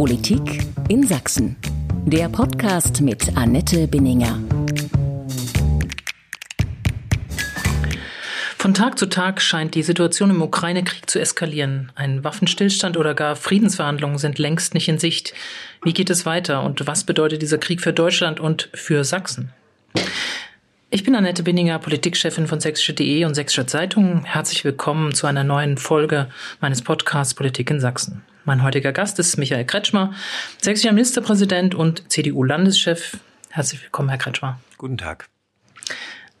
Politik in Sachsen. Der Podcast mit Annette Binninger. Von Tag zu Tag scheint die Situation im Ukraine-Krieg zu eskalieren. Ein Waffenstillstand oder gar Friedensverhandlungen sind längst nicht in Sicht. Wie geht es weiter und was bedeutet dieser Krieg für Deutschland und für Sachsen? Ich bin Annette Binninger, Politikchefin von sächsische.de und Sächsische Zeitung. Herzlich willkommen zu einer neuen Folge meines Podcasts Politik in Sachsen. Mein heutiger Gast ist Michael Kretschmer, sächsischer Ministerpräsident und CDU-Landeschef. Herzlich willkommen, Herr Kretschmer. Guten Tag.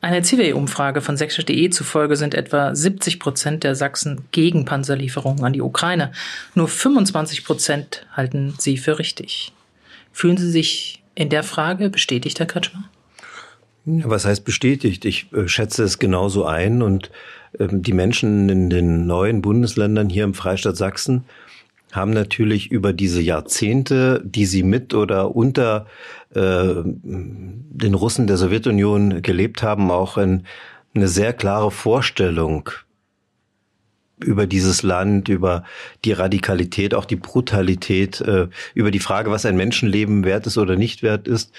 Einer CW-Umfrage von sächsische.de zufolge sind etwa 70 Prozent der Sachsen gegen Panzerlieferungen an die Ukraine. Nur 25 Prozent halten sie für richtig. Fühlen Sie sich in der Frage bestätigt, Herr Kretschmer? Was heißt bestätigt? Ich äh, schätze es genauso ein und ähm, die Menschen in den neuen Bundesländern hier im Freistaat Sachsen haben natürlich über diese Jahrzehnte, die sie mit oder unter äh, den Russen der Sowjetunion gelebt haben, auch ein, eine sehr klare Vorstellung über dieses Land, über die Radikalität, auch die Brutalität, äh, über die Frage, was ein Menschenleben wert ist oder nicht wert ist.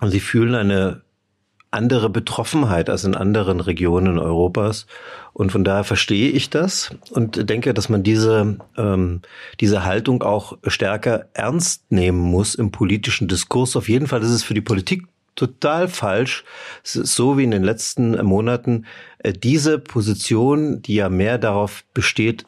Und sie fühlen eine andere Betroffenheit als in anderen Regionen Europas. Und von daher verstehe ich das und denke, dass man diese, ähm, diese Haltung auch stärker ernst nehmen muss im politischen Diskurs. Auf jeden Fall ist es für die Politik total falsch, so wie in den letzten Monaten, äh, diese Position, die ja mehr darauf besteht,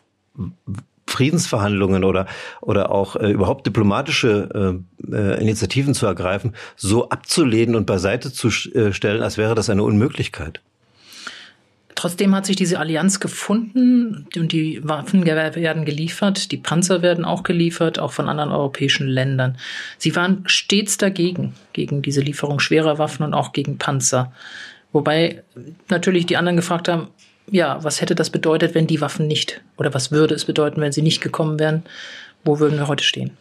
Friedensverhandlungen oder oder auch äh, überhaupt diplomatische äh, äh, Initiativen zu ergreifen, so abzulehnen und beiseite zu äh, stellen, als wäre das eine Unmöglichkeit. Trotzdem hat sich diese Allianz gefunden und die Waffen werden geliefert, die Panzer werden auch geliefert, auch von anderen europäischen Ländern. Sie waren stets dagegen, gegen diese Lieferung schwerer Waffen und auch gegen Panzer. Wobei natürlich die anderen gefragt haben, ja, was hätte das bedeutet, wenn die Waffen nicht, oder was würde es bedeuten, wenn sie nicht gekommen wären? Wo würden wir heute stehen?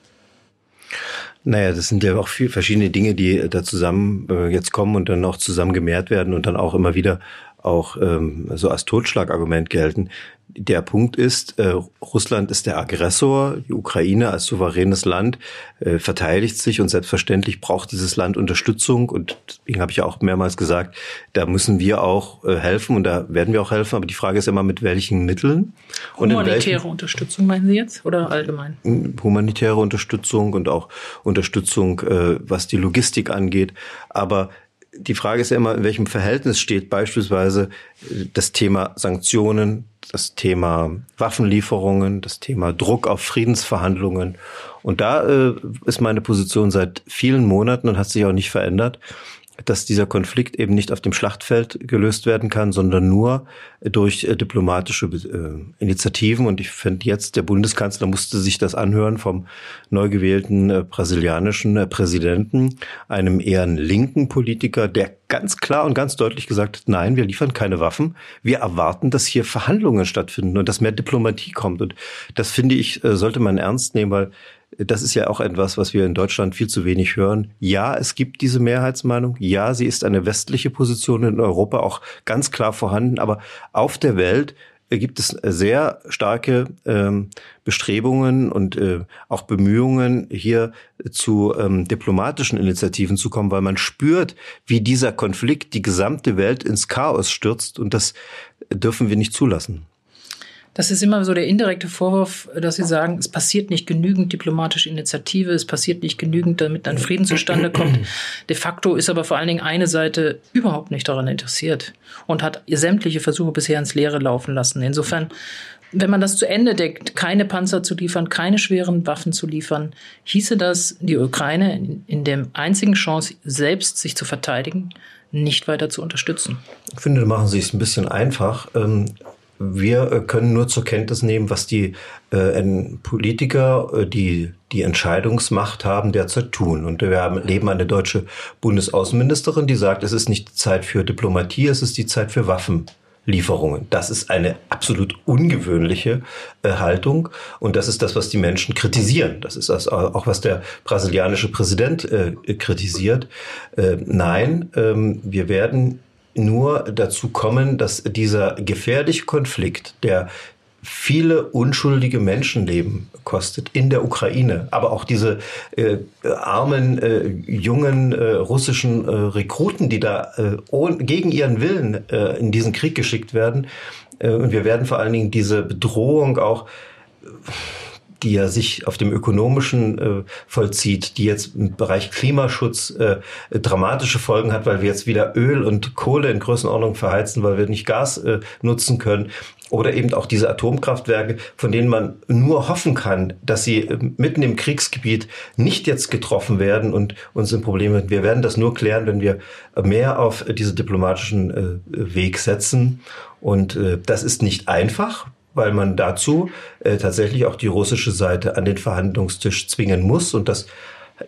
Naja, das sind ja auch viele verschiedene Dinge, die da zusammen äh, jetzt kommen und dann auch zusammen gemehrt werden und dann auch immer wieder auch ähm, so als Totschlagargument gelten. Der Punkt ist, äh, Russland ist der Aggressor, die Ukraine als souveränes Land äh, verteidigt sich und selbstverständlich braucht dieses Land Unterstützung und deswegen habe ich ja auch mehrmals gesagt, da müssen wir auch äh, helfen und da werden wir auch helfen, aber die Frage ist immer, mit welchen Mitteln. Und humanitäre welchen, Unterstützung meinen Sie jetzt oder allgemein? Humanitäre Unterstützung und auch Unterstützung, äh, was die Logistik angeht, aber die Frage ist ja immer, in welchem Verhältnis steht beispielsweise äh, das Thema Sanktionen, das Thema Waffenlieferungen, das Thema Druck auf Friedensverhandlungen. Und da äh, ist meine Position seit vielen Monaten und hat sich auch nicht verändert dass dieser Konflikt eben nicht auf dem Schlachtfeld gelöst werden kann, sondern nur durch äh, diplomatische äh, Initiativen. Und ich finde jetzt, der Bundeskanzler musste sich das anhören vom neu gewählten äh, brasilianischen Präsidenten, einem eher linken Politiker, der ganz klar und ganz deutlich gesagt hat, nein, wir liefern keine Waffen. Wir erwarten, dass hier Verhandlungen stattfinden und dass mehr Diplomatie kommt. Und das finde ich, sollte man ernst nehmen, weil das ist ja auch etwas, was wir in Deutschland viel zu wenig hören. Ja, es gibt diese Mehrheitsmeinung. Ja, sie ist eine westliche Position in Europa auch ganz klar vorhanden. Aber auf der Welt gibt es sehr starke ähm, Bestrebungen und äh, auch Bemühungen, hier zu ähm, diplomatischen Initiativen zu kommen, weil man spürt, wie dieser Konflikt die gesamte Welt ins Chaos stürzt. Und das dürfen wir nicht zulassen. Das ist immer so der indirekte Vorwurf, dass Sie sagen, es passiert nicht genügend diplomatische Initiative, es passiert nicht genügend, damit ein Frieden zustande kommt. De facto ist aber vor allen Dingen eine Seite überhaupt nicht daran interessiert und hat sämtliche Versuche bisher ins Leere laufen lassen. Insofern, wenn man das zu Ende deckt, keine Panzer zu liefern, keine schweren Waffen zu liefern, hieße das, die Ukraine in der einzigen Chance, selbst sich zu verteidigen, nicht weiter zu unterstützen. Ich finde, da machen Sie es ein bisschen einfach. Wir äh, können nur zur Kenntnis nehmen, was die äh, Politiker, äh, die die Entscheidungsmacht haben, derzeit tun. Und wir haben, leben eine deutsche Bundesaußenministerin, die sagt, es ist nicht Zeit für Diplomatie, es ist die Zeit für Waffenlieferungen. Das ist eine absolut ungewöhnliche äh, Haltung und das ist das, was die Menschen kritisieren. Das ist das auch, was der brasilianische Präsident äh, kritisiert. Äh, nein, ähm, wir werden nur dazu kommen, dass dieser gefährliche Konflikt, der viele unschuldige Menschenleben kostet in der Ukraine. Aber auch diese äh, armen, äh, jungen äh, russischen äh, Rekruten, die da äh, gegen ihren Willen äh, in diesen Krieg geschickt werden. Und wir werden vor allen Dingen diese Bedrohung auch die ja sich auf dem ökonomischen äh, vollzieht, die jetzt im Bereich Klimaschutz äh, dramatische Folgen hat, weil wir jetzt wieder Öl und Kohle in Größenordnung verheizen, weil wir nicht Gas äh, nutzen können. Oder eben auch diese Atomkraftwerke, von denen man nur hoffen kann, dass sie äh, mitten im Kriegsgebiet nicht jetzt getroffen werden und uns in Probleme. Wir werden das nur klären, wenn wir mehr auf diese diplomatischen äh, Weg setzen. Und äh, das ist nicht einfach, weil man dazu äh, tatsächlich auch die russische Seite an den Verhandlungstisch zwingen muss. Und das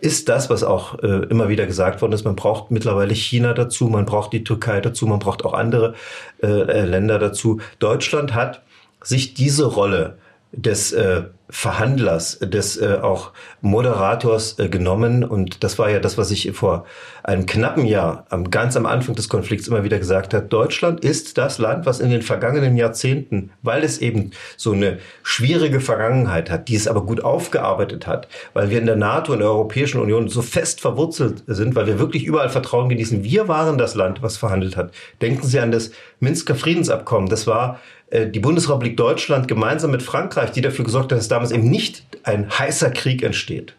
ist das, was auch äh, immer wieder gesagt worden ist. Man braucht mittlerweile China dazu, man braucht die Türkei dazu, man braucht auch andere äh, äh Länder dazu. Deutschland hat sich diese Rolle des äh, Verhandlers, des äh, auch Moderators äh, genommen. Und das war ja das, was ich vor einem knappen Jahr, am, ganz am Anfang des Konflikts immer wieder gesagt habe. Deutschland ist das Land, was in den vergangenen Jahrzehnten, weil es eben so eine schwierige Vergangenheit hat, die es aber gut aufgearbeitet hat, weil wir in der NATO und der Europäischen Union so fest verwurzelt sind, weil wir wirklich überall Vertrauen genießen. Wir waren das Land, was verhandelt hat. Denken Sie an das Minsker Friedensabkommen. Das war die Bundesrepublik Deutschland gemeinsam mit Frankreich, die dafür gesorgt hat, dass damals eben nicht ein heißer Krieg entsteht.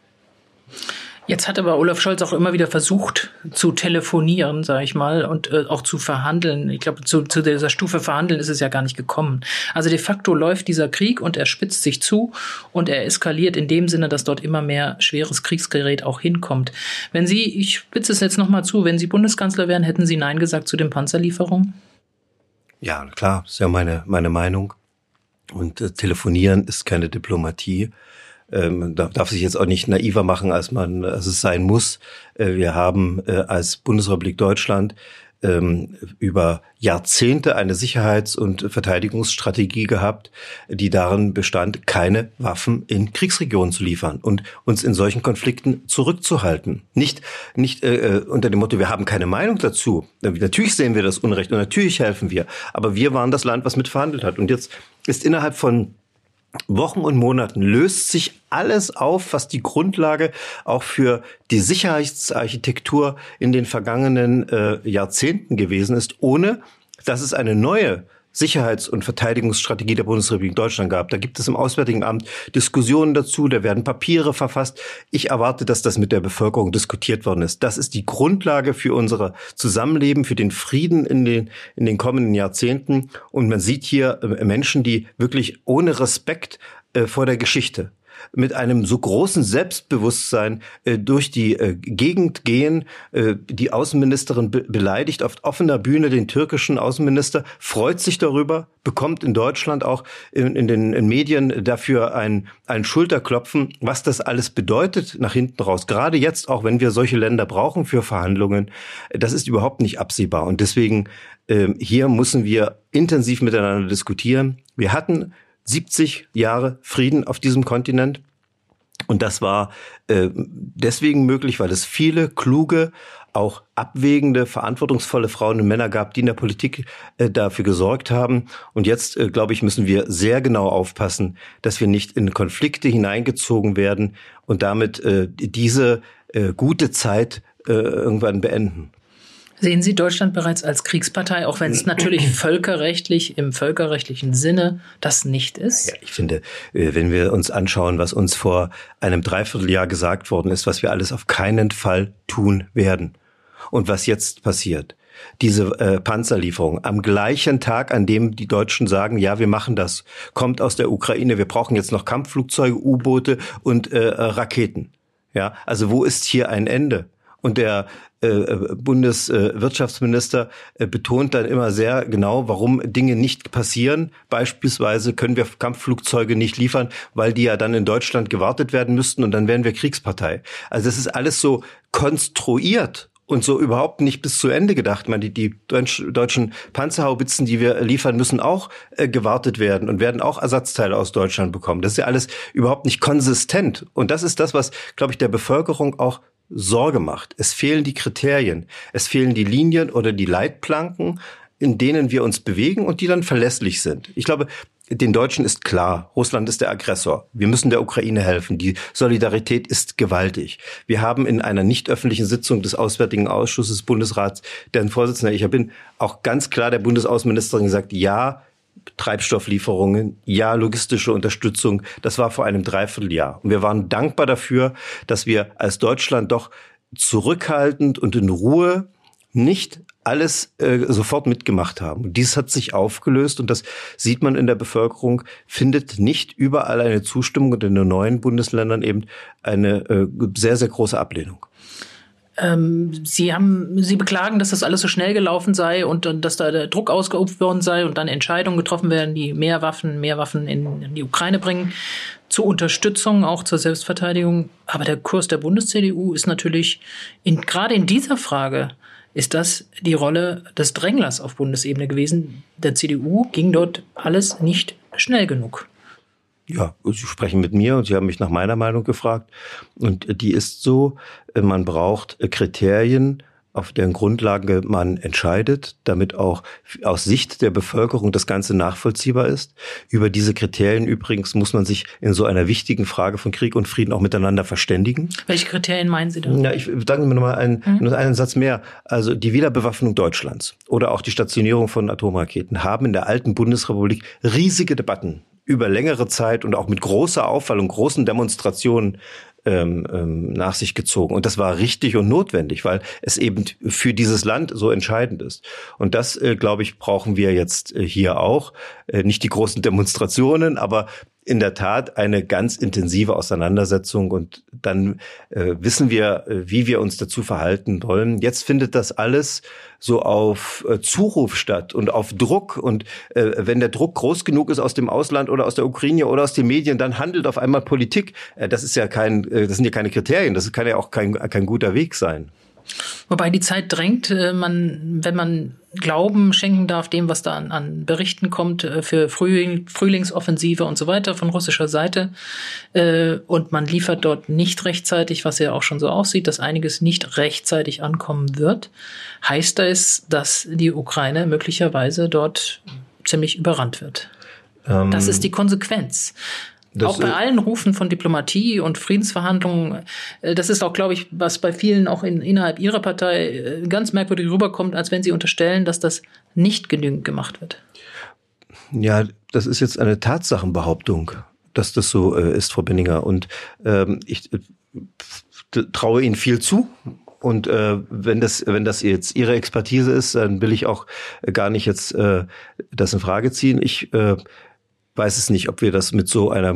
Jetzt hat aber Olaf Scholz auch immer wieder versucht zu telefonieren, sage ich mal, und äh, auch zu verhandeln. Ich glaube, zu, zu dieser Stufe verhandeln ist es ja gar nicht gekommen. Also de facto läuft dieser Krieg und er spitzt sich zu und er eskaliert in dem Sinne, dass dort immer mehr schweres Kriegsgerät auch hinkommt. Wenn Sie, ich spitze es jetzt nochmal zu, wenn Sie Bundeskanzler wären, hätten Sie Nein gesagt zu den Panzerlieferungen? Ja, klar, ist ja meine, meine Meinung. Und äh, telefonieren ist keine Diplomatie. Ähm, darf, darf sich jetzt auch nicht naiver machen, als man, als es sein muss. Äh, wir haben äh, als Bundesrepublik Deutschland ähm, über Jahrzehnte eine Sicherheits- und Verteidigungsstrategie gehabt, die darin bestand, keine Waffen in Kriegsregionen zu liefern und uns in solchen Konflikten zurückzuhalten. Nicht, nicht äh, äh unter dem Motto, wir haben keine Meinung dazu. Natürlich sehen wir das Unrecht und natürlich helfen wir, aber wir waren das Land, was mitverhandelt hat. Und jetzt ist innerhalb von Wochen und Monaten löst sich alles auf, was die Grundlage auch für die Sicherheitsarchitektur in den vergangenen äh, Jahrzehnten gewesen ist, ohne dass es eine neue Sicherheits- und Verteidigungsstrategie der Bundesrepublik Deutschland gab. Da gibt es im Auswärtigen Amt Diskussionen dazu, da werden Papiere verfasst. Ich erwarte, dass das mit der Bevölkerung diskutiert worden ist. Das ist die Grundlage für unser Zusammenleben, für den Frieden in den, in den kommenden Jahrzehnten. Und man sieht hier äh, Menschen, die wirklich ohne Respekt äh, vor der Geschichte mit einem so großen Selbstbewusstsein äh, durch die äh, Gegend gehen. Äh, die Außenministerin be beleidigt auf offener Bühne den türkischen Außenminister, freut sich darüber, bekommt in Deutschland auch in, in den in Medien dafür ein, ein Schulterklopfen, was das alles bedeutet nach hinten raus. Gerade jetzt auch, wenn wir solche Länder brauchen für Verhandlungen, das ist überhaupt nicht absehbar. Und deswegen äh, hier müssen wir intensiv miteinander diskutieren. Wir hatten 70 Jahre Frieden auf diesem Kontinent. Und das war äh, deswegen möglich, weil es viele kluge, auch abwägende, verantwortungsvolle Frauen und Männer gab, die in der Politik äh, dafür gesorgt haben. Und jetzt, äh, glaube ich, müssen wir sehr genau aufpassen, dass wir nicht in Konflikte hineingezogen werden und damit äh, diese äh, gute Zeit äh, irgendwann beenden. Sehen Sie Deutschland bereits als Kriegspartei, auch wenn es natürlich völkerrechtlich, im völkerrechtlichen Sinne das nicht ist? Ja, ich finde, äh, wenn wir uns anschauen, was uns vor einem Dreivierteljahr gesagt worden ist, was wir alles auf keinen Fall tun werden und was jetzt passiert, diese äh, Panzerlieferung am gleichen Tag, an dem die Deutschen sagen, ja, wir machen das, kommt aus der Ukraine, wir brauchen jetzt noch Kampfflugzeuge, U-Boote und äh, Raketen. Ja, also wo ist hier ein Ende? Und der äh, äh, Bundeswirtschaftsminister äh, betont dann immer sehr genau, warum Dinge nicht passieren. Beispielsweise können wir Kampfflugzeuge nicht liefern, weil die ja dann in Deutschland gewartet werden müssten und dann wären wir Kriegspartei. Also das ist alles so konstruiert und so überhaupt nicht bis zu Ende gedacht. Meine, die, die deutschen Panzerhaubitzen, die wir liefern, müssen auch äh, gewartet werden und werden auch Ersatzteile aus Deutschland bekommen. Das ist ja alles überhaupt nicht konsistent. Und das ist das, was, glaube ich, der Bevölkerung auch Sorge macht. Es fehlen die Kriterien, es fehlen die Linien oder die Leitplanken, in denen wir uns bewegen und die dann verlässlich sind. Ich glaube, den Deutschen ist klar, Russland ist der Aggressor. Wir müssen der Ukraine helfen. Die Solidarität ist gewaltig. Wir haben in einer nicht öffentlichen Sitzung des Auswärtigen Ausschusses des Bundesrats, deren Vorsitzender ich bin, auch ganz klar der Bundesaußenministerin gesagt, ja, Treibstofflieferungen, ja, logistische Unterstützung. Das war vor einem Dreivierteljahr. Und wir waren dankbar dafür, dass wir als Deutschland doch zurückhaltend und in Ruhe nicht alles äh, sofort mitgemacht haben. dies hat sich aufgelöst und das sieht man in der Bevölkerung, findet nicht überall eine Zustimmung und in den neuen Bundesländern eben eine äh, sehr, sehr große Ablehnung. Ähm, Sie haben, Sie beklagen, dass das alles so schnell gelaufen sei und, und dass da der Druck ausgeübt worden sei und dann Entscheidungen getroffen werden, die mehr Waffen, mehr Waffen in, in die Ukraine bringen, zur Unterstützung, auch zur Selbstverteidigung. Aber der Kurs der Bundes-CDU ist natürlich in, gerade in dieser Frage ist das die Rolle des Dränglers auf Bundesebene gewesen. Der CDU ging dort alles nicht schnell genug. Ja, Sie sprechen mit mir und Sie haben mich nach meiner Meinung gefragt. Und die ist so, man braucht Kriterien, auf deren Grundlage man entscheidet, damit auch aus Sicht der Bevölkerung das Ganze nachvollziehbar ist. Über diese Kriterien übrigens muss man sich in so einer wichtigen Frage von Krieg und Frieden auch miteinander verständigen. Welche Kriterien meinen Sie da? Ja, ich danke mir nochmal einen, mhm. einen Satz mehr. Also die Wiederbewaffnung Deutschlands oder auch die Stationierung von Atomraketen haben in der alten Bundesrepublik riesige Debatten über längere Zeit und auch mit großer Auffall und großen Demonstrationen ähm, ähm, nach sich gezogen. Und das war richtig und notwendig, weil es eben für dieses Land so entscheidend ist. Und das, äh, glaube ich, brauchen wir jetzt äh, hier auch. Äh, nicht die großen Demonstrationen, aber in der Tat eine ganz intensive Auseinandersetzung und dann äh, wissen wir, äh, wie wir uns dazu verhalten wollen. Jetzt findet das alles so auf äh, Zuruf statt und auf Druck und äh, wenn der Druck groß genug ist aus dem Ausland oder aus der Ukraine oder aus den Medien, dann handelt auf einmal Politik. Äh, das ist ja kein, äh, das sind ja keine Kriterien, das kann ja auch kein, kein guter Weg sein. Wobei die Zeit drängt, äh, man, wenn man Glauben schenken darf dem, was da an, an Berichten kommt äh, für Frühling, Frühlingsoffensive und so weiter von russischer Seite. Äh, und man liefert dort nicht rechtzeitig, was ja auch schon so aussieht, dass einiges nicht rechtzeitig ankommen wird, heißt das, dass die Ukraine möglicherweise dort ziemlich überrannt wird. Ähm, das ist die Konsequenz. Das, auch bei allen Rufen von Diplomatie und Friedensverhandlungen, äh, das ist auch, glaube ich, was bei vielen auch in, innerhalb ihrer Partei äh, ganz merkwürdig rüberkommt, als wenn sie unterstellen, dass das nicht genügend gemacht wird. Ja, das ist jetzt eine Tatsachenbehauptung, dass das so äh, ist, Frau Benninger. Und ähm, ich traue Ihnen viel zu. Und äh, wenn das, wenn das jetzt Ihre Expertise ist, dann will ich auch gar nicht jetzt äh, das in Frage ziehen. Ich äh, weiß es nicht, ob wir das mit so einer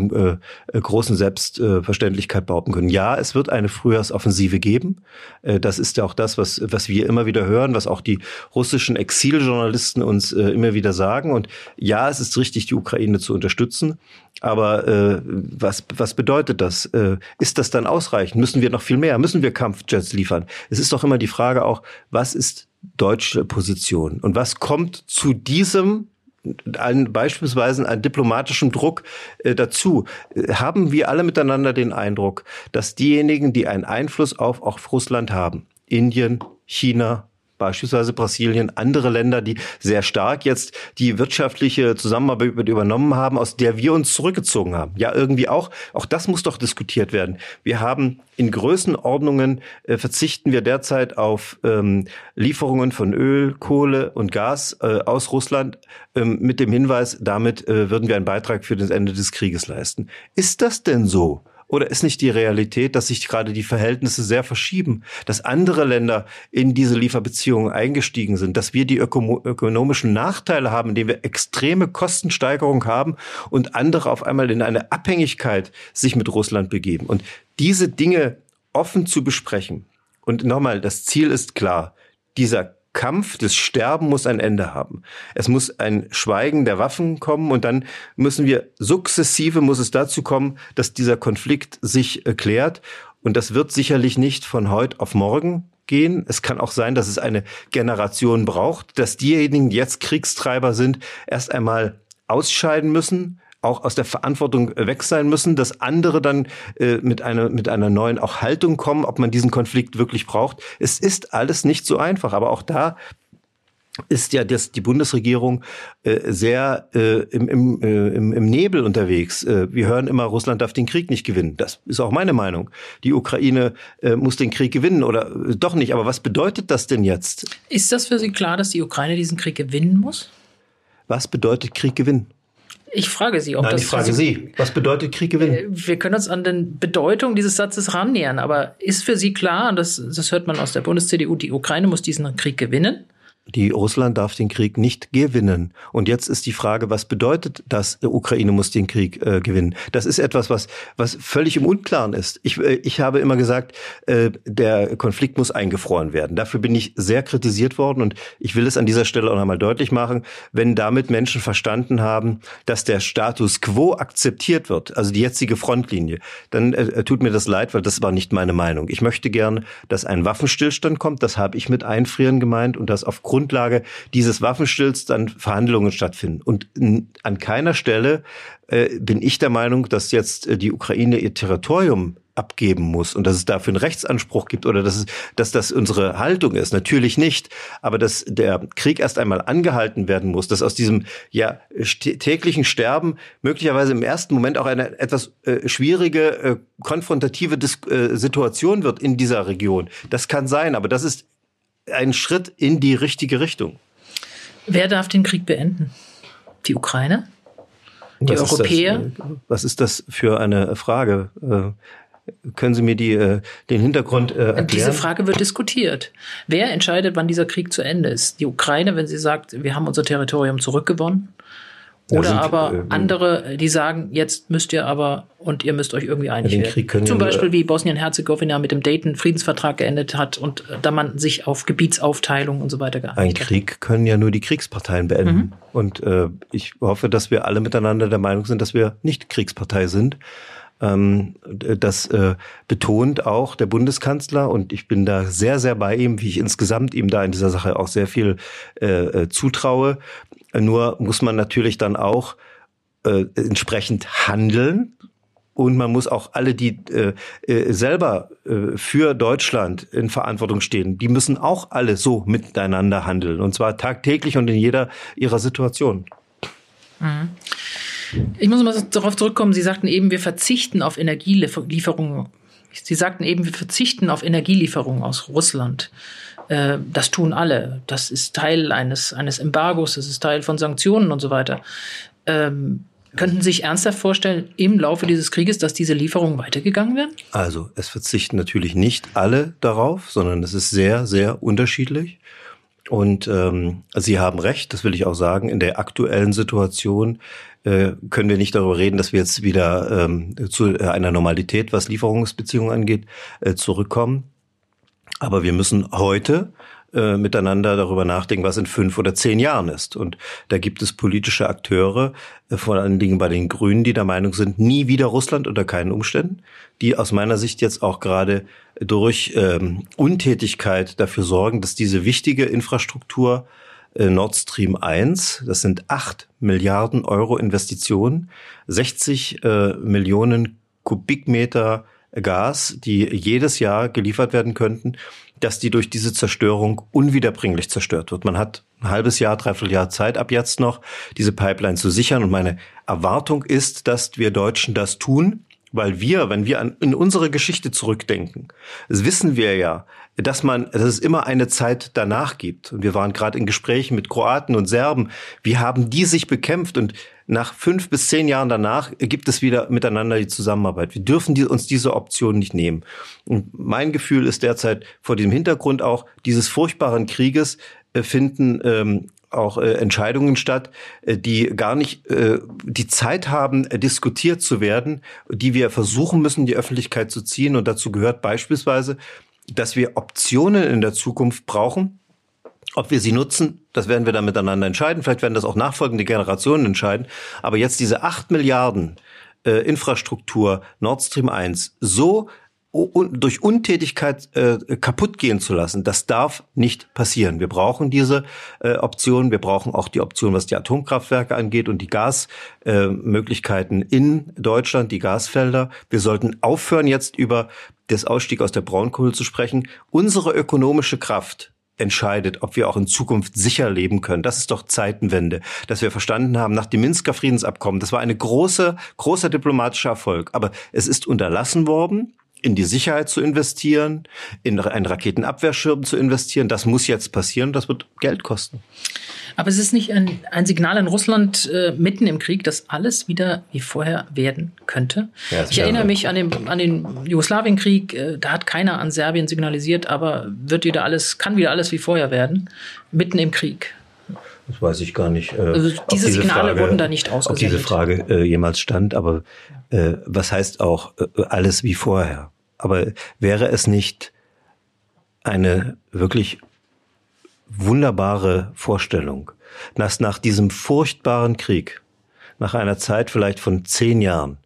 äh, großen Selbstverständlichkeit behaupten können. Ja, es wird eine Frühjahrsoffensive geben. Äh, das ist ja auch das, was, was wir immer wieder hören, was auch die russischen Exiljournalisten uns äh, immer wieder sagen. Und ja, es ist richtig, die Ukraine zu unterstützen. Aber äh, was, was bedeutet das? Äh, ist das dann ausreichend? Müssen wir noch viel mehr? Müssen wir Kampfjets liefern? Es ist doch immer die Frage auch, was ist deutsche Position? Und was kommt zu diesem einen, beispielsweise einen diplomatischen Druck äh, dazu. Haben wir alle miteinander den Eindruck, dass diejenigen, die einen Einfluss auf, auf Russland haben, Indien, China, beispielsweise Brasilien, andere Länder, die sehr stark jetzt die wirtschaftliche Zusammenarbeit übernommen haben, aus der wir uns zurückgezogen haben. Ja, irgendwie auch. Auch das muss doch diskutiert werden. Wir haben in Größenordnungen äh, verzichten wir derzeit auf ähm, Lieferungen von Öl, Kohle und Gas äh, aus Russland ähm, mit dem Hinweis, damit äh, würden wir einen Beitrag für das Ende des Krieges leisten. Ist das denn so? Oder ist nicht die Realität, dass sich gerade die Verhältnisse sehr verschieben, dass andere Länder in diese Lieferbeziehungen eingestiegen sind, dass wir die ökonomischen Nachteile haben, indem wir extreme Kostensteigerung haben und andere auf einmal in eine Abhängigkeit sich mit Russland begeben? Und diese Dinge offen zu besprechen. Und nochmal, das Ziel ist klar. Dieser Kampf, das Sterben muss ein Ende haben. Es muss ein Schweigen der Waffen kommen und dann müssen wir sukzessive muss es dazu kommen, dass dieser Konflikt sich erklärt. Und das wird sicherlich nicht von heute auf morgen gehen. Es kann auch sein, dass es eine Generation braucht, dass diejenigen, die jetzt Kriegstreiber sind, erst einmal ausscheiden müssen, auch aus der Verantwortung weg sein müssen, dass andere dann äh, mit einer mit einer neuen auch Haltung kommen, ob man diesen Konflikt wirklich braucht. Es ist alles nicht so einfach, aber auch da ist ja dass die Bundesregierung äh, sehr äh, im, im, äh, im, im Nebel unterwegs. Äh, wir hören immer, Russland darf den Krieg nicht gewinnen. Das ist auch meine Meinung. Die Ukraine äh, muss den Krieg gewinnen oder äh, doch nicht. Aber was bedeutet das denn jetzt? Ist das für Sie klar, dass die Ukraine diesen Krieg gewinnen muss? Was bedeutet Krieg gewinnen? Ich frage Sie, ob Nein, das. ich frage Sie. Was bedeutet Krieg gewinnen? Äh, Wir können uns an den Bedeutung dieses Satzes rannähern, aber ist für Sie klar, und das, das hört man aus der Bundes-CDU, die Ukraine muss diesen Krieg gewinnen? Die Russland darf den Krieg nicht gewinnen. Und jetzt ist die Frage, was bedeutet das, Ukraine muss den Krieg äh, gewinnen? Das ist etwas, was, was völlig im Unklaren ist. Ich, äh, ich habe immer gesagt, äh, der Konflikt muss eingefroren werden. Dafür bin ich sehr kritisiert worden und ich will es an dieser Stelle auch nochmal deutlich machen, wenn damit Menschen verstanden haben, dass der Status quo akzeptiert wird, also die jetzige Frontlinie, dann äh, tut mir das leid, weil das war nicht meine Meinung. Ich möchte gern, dass ein Waffenstillstand kommt, das habe ich mit Einfrieren gemeint und dass aufgrund Grundlage dieses Waffenstills dann Verhandlungen stattfinden. Und an keiner Stelle äh, bin ich der Meinung, dass jetzt äh, die Ukraine ihr Territorium abgeben muss und dass es dafür einen Rechtsanspruch gibt oder dass, es, dass das unsere Haltung ist. Natürlich nicht. Aber dass der Krieg erst einmal angehalten werden muss, dass aus diesem ja täglichen Sterben möglicherweise im ersten Moment auch eine etwas äh, schwierige, äh, konfrontative Dis äh, Situation wird in dieser Region. Das kann sein, aber das ist ein Schritt in die richtige Richtung. Wer darf den Krieg beenden? Die Ukraine? Die was Europäer? Ist das, was ist das für eine Frage? Können Sie mir die, den Hintergrund erklären? Diese Frage wird diskutiert. Wer entscheidet, wann dieser Krieg zu Ende ist? Die Ukraine, wenn sie sagt, wir haben unser Territorium zurückgewonnen? Oder sind, aber äh, andere, die sagen, jetzt müsst ihr aber und ihr müsst euch irgendwie einig werden. Zum Beispiel wie Bosnien-Herzegowina mit dem Dayton-Friedensvertrag geendet hat und da man sich auf Gebietsaufteilung und so weiter geeinigt Ein Krieg können ja nur die Kriegsparteien beenden. Mhm. Und äh, ich hoffe, dass wir alle miteinander der Meinung sind, dass wir nicht Kriegspartei sind. Ähm, das äh, betont auch der Bundeskanzler und ich bin da sehr, sehr bei ihm, wie ich insgesamt ihm da in dieser Sache auch sehr viel äh, zutraue. Nur muss man natürlich dann auch äh, entsprechend handeln. Und man muss auch alle, die äh, äh, selber äh, für Deutschland in Verantwortung stehen, die müssen auch alle so miteinander handeln. Und zwar tagtäglich und in jeder ihrer Situation. Mhm. Ich muss mal darauf zurückkommen. Sie sagten eben, wir verzichten auf Energielieferungen. Sie sagten eben, wir verzichten auf Energielieferungen aus Russland. Äh, das tun alle. Das ist Teil eines, eines Embargos, das ist Teil von Sanktionen und so weiter. Ähm, könnten Sie sich ernsthaft vorstellen, im Laufe dieses Krieges, dass diese Lieferungen weitergegangen werden? Also, es verzichten natürlich nicht alle darauf, sondern es ist sehr, sehr unterschiedlich. Und ähm, Sie haben recht, das will ich auch sagen, in der aktuellen Situation äh, können wir nicht darüber reden, dass wir jetzt wieder ähm, zu einer Normalität, was Lieferungsbeziehungen angeht, äh, zurückkommen. Aber wir müssen heute äh, miteinander darüber nachdenken, was in fünf oder zehn Jahren ist. Und da gibt es politische Akteure, äh, vor allen Dingen bei den Grünen, die der Meinung sind, nie wieder Russland unter keinen Umständen, die aus meiner Sicht jetzt auch gerade durch ähm, Untätigkeit dafür sorgen, dass diese wichtige Infrastruktur äh, Nord Stream 1, das sind acht Milliarden Euro Investitionen, 60 äh, Millionen Kubikmeter Gas, die jedes Jahr geliefert werden könnten, dass die durch diese Zerstörung unwiederbringlich zerstört wird. Man hat ein halbes Jahr, dreiviertel Jahr Zeit ab jetzt noch, diese Pipeline zu sichern. Und meine Erwartung ist, dass wir Deutschen das tun, weil wir, wenn wir an, in unsere Geschichte zurückdenken, wissen wir ja, dass man, dass es immer eine Zeit danach gibt. Und wir waren gerade in Gesprächen mit Kroaten und Serben. Wie haben die sich bekämpft? Und nach fünf bis zehn Jahren danach gibt es wieder miteinander die Zusammenarbeit. Wir dürfen die, uns diese Option nicht nehmen. Und mein Gefühl ist derzeit vor dem Hintergrund auch dieses furchtbaren Krieges äh, finden ähm, auch äh, Entscheidungen statt, äh, die gar nicht äh, die Zeit haben, äh, diskutiert zu werden, die wir versuchen müssen, die Öffentlichkeit zu ziehen. Und dazu gehört beispielsweise, dass wir Optionen in der Zukunft brauchen. Ob wir sie nutzen, das werden wir dann miteinander entscheiden. Vielleicht werden das auch nachfolgende Generationen entscheiden. Aber jetzt diese acht Milliarden äh, Infrastruktur Nord Stream 1 so durch Untätigkeit äh, kaputt gehen zu lassen, das darf nicht passieren. Wir brauchen diese äh, Option. Wir brauchen auch die Option, was die Atomkraftwerke angeht und die Gasmöglichkeiten äh, in Deutschland, die Gasfelder. Wir sollten aufhören, jetzt über das Ausstieg aus der Braunkohle zu sprechen. Unsere ökonomische Kraft entscheidet, ob wir auch in Zukunft sicher leben können. Das ist doch Zeitenwende, dass wir verstanden haben, nach dem Minsker Friedensabkommen, das war eine große, großer diplomatischer Erfolg. Aber es ist unterlassen worden, in die Sicherheit zu investieren, in einen Raketenabwehrschirm zu investieren. Das muss jetzt passieren. Das wird Geld kosten. Aber es ist nicht ein, ein Signal an Russland äh, mitten im Krieg, dass alles wieder wie vorher werden könnte. Ja, ich erinnere mich an den, an den Jugoslawienkrieg. Äh, da hat keiner an Serbien signalisiert, aber wird wieder alles, kann wieder alles wie vorher werden, mitten im Krieg. Das weiß ich gar nicht. Äh, also diese, diese Signale Frage, wurden da nicht ausgesendet. Ob diese Frage äh, jemals stand, aber äh, was heißt auch äh, alles wie vorher? Aber wäre es nicht eine wirklich wunderbare Vorstellung, dass nach diesem furchtbaren Krieg, nach einer Zeit vielleicht von zehn Jahren,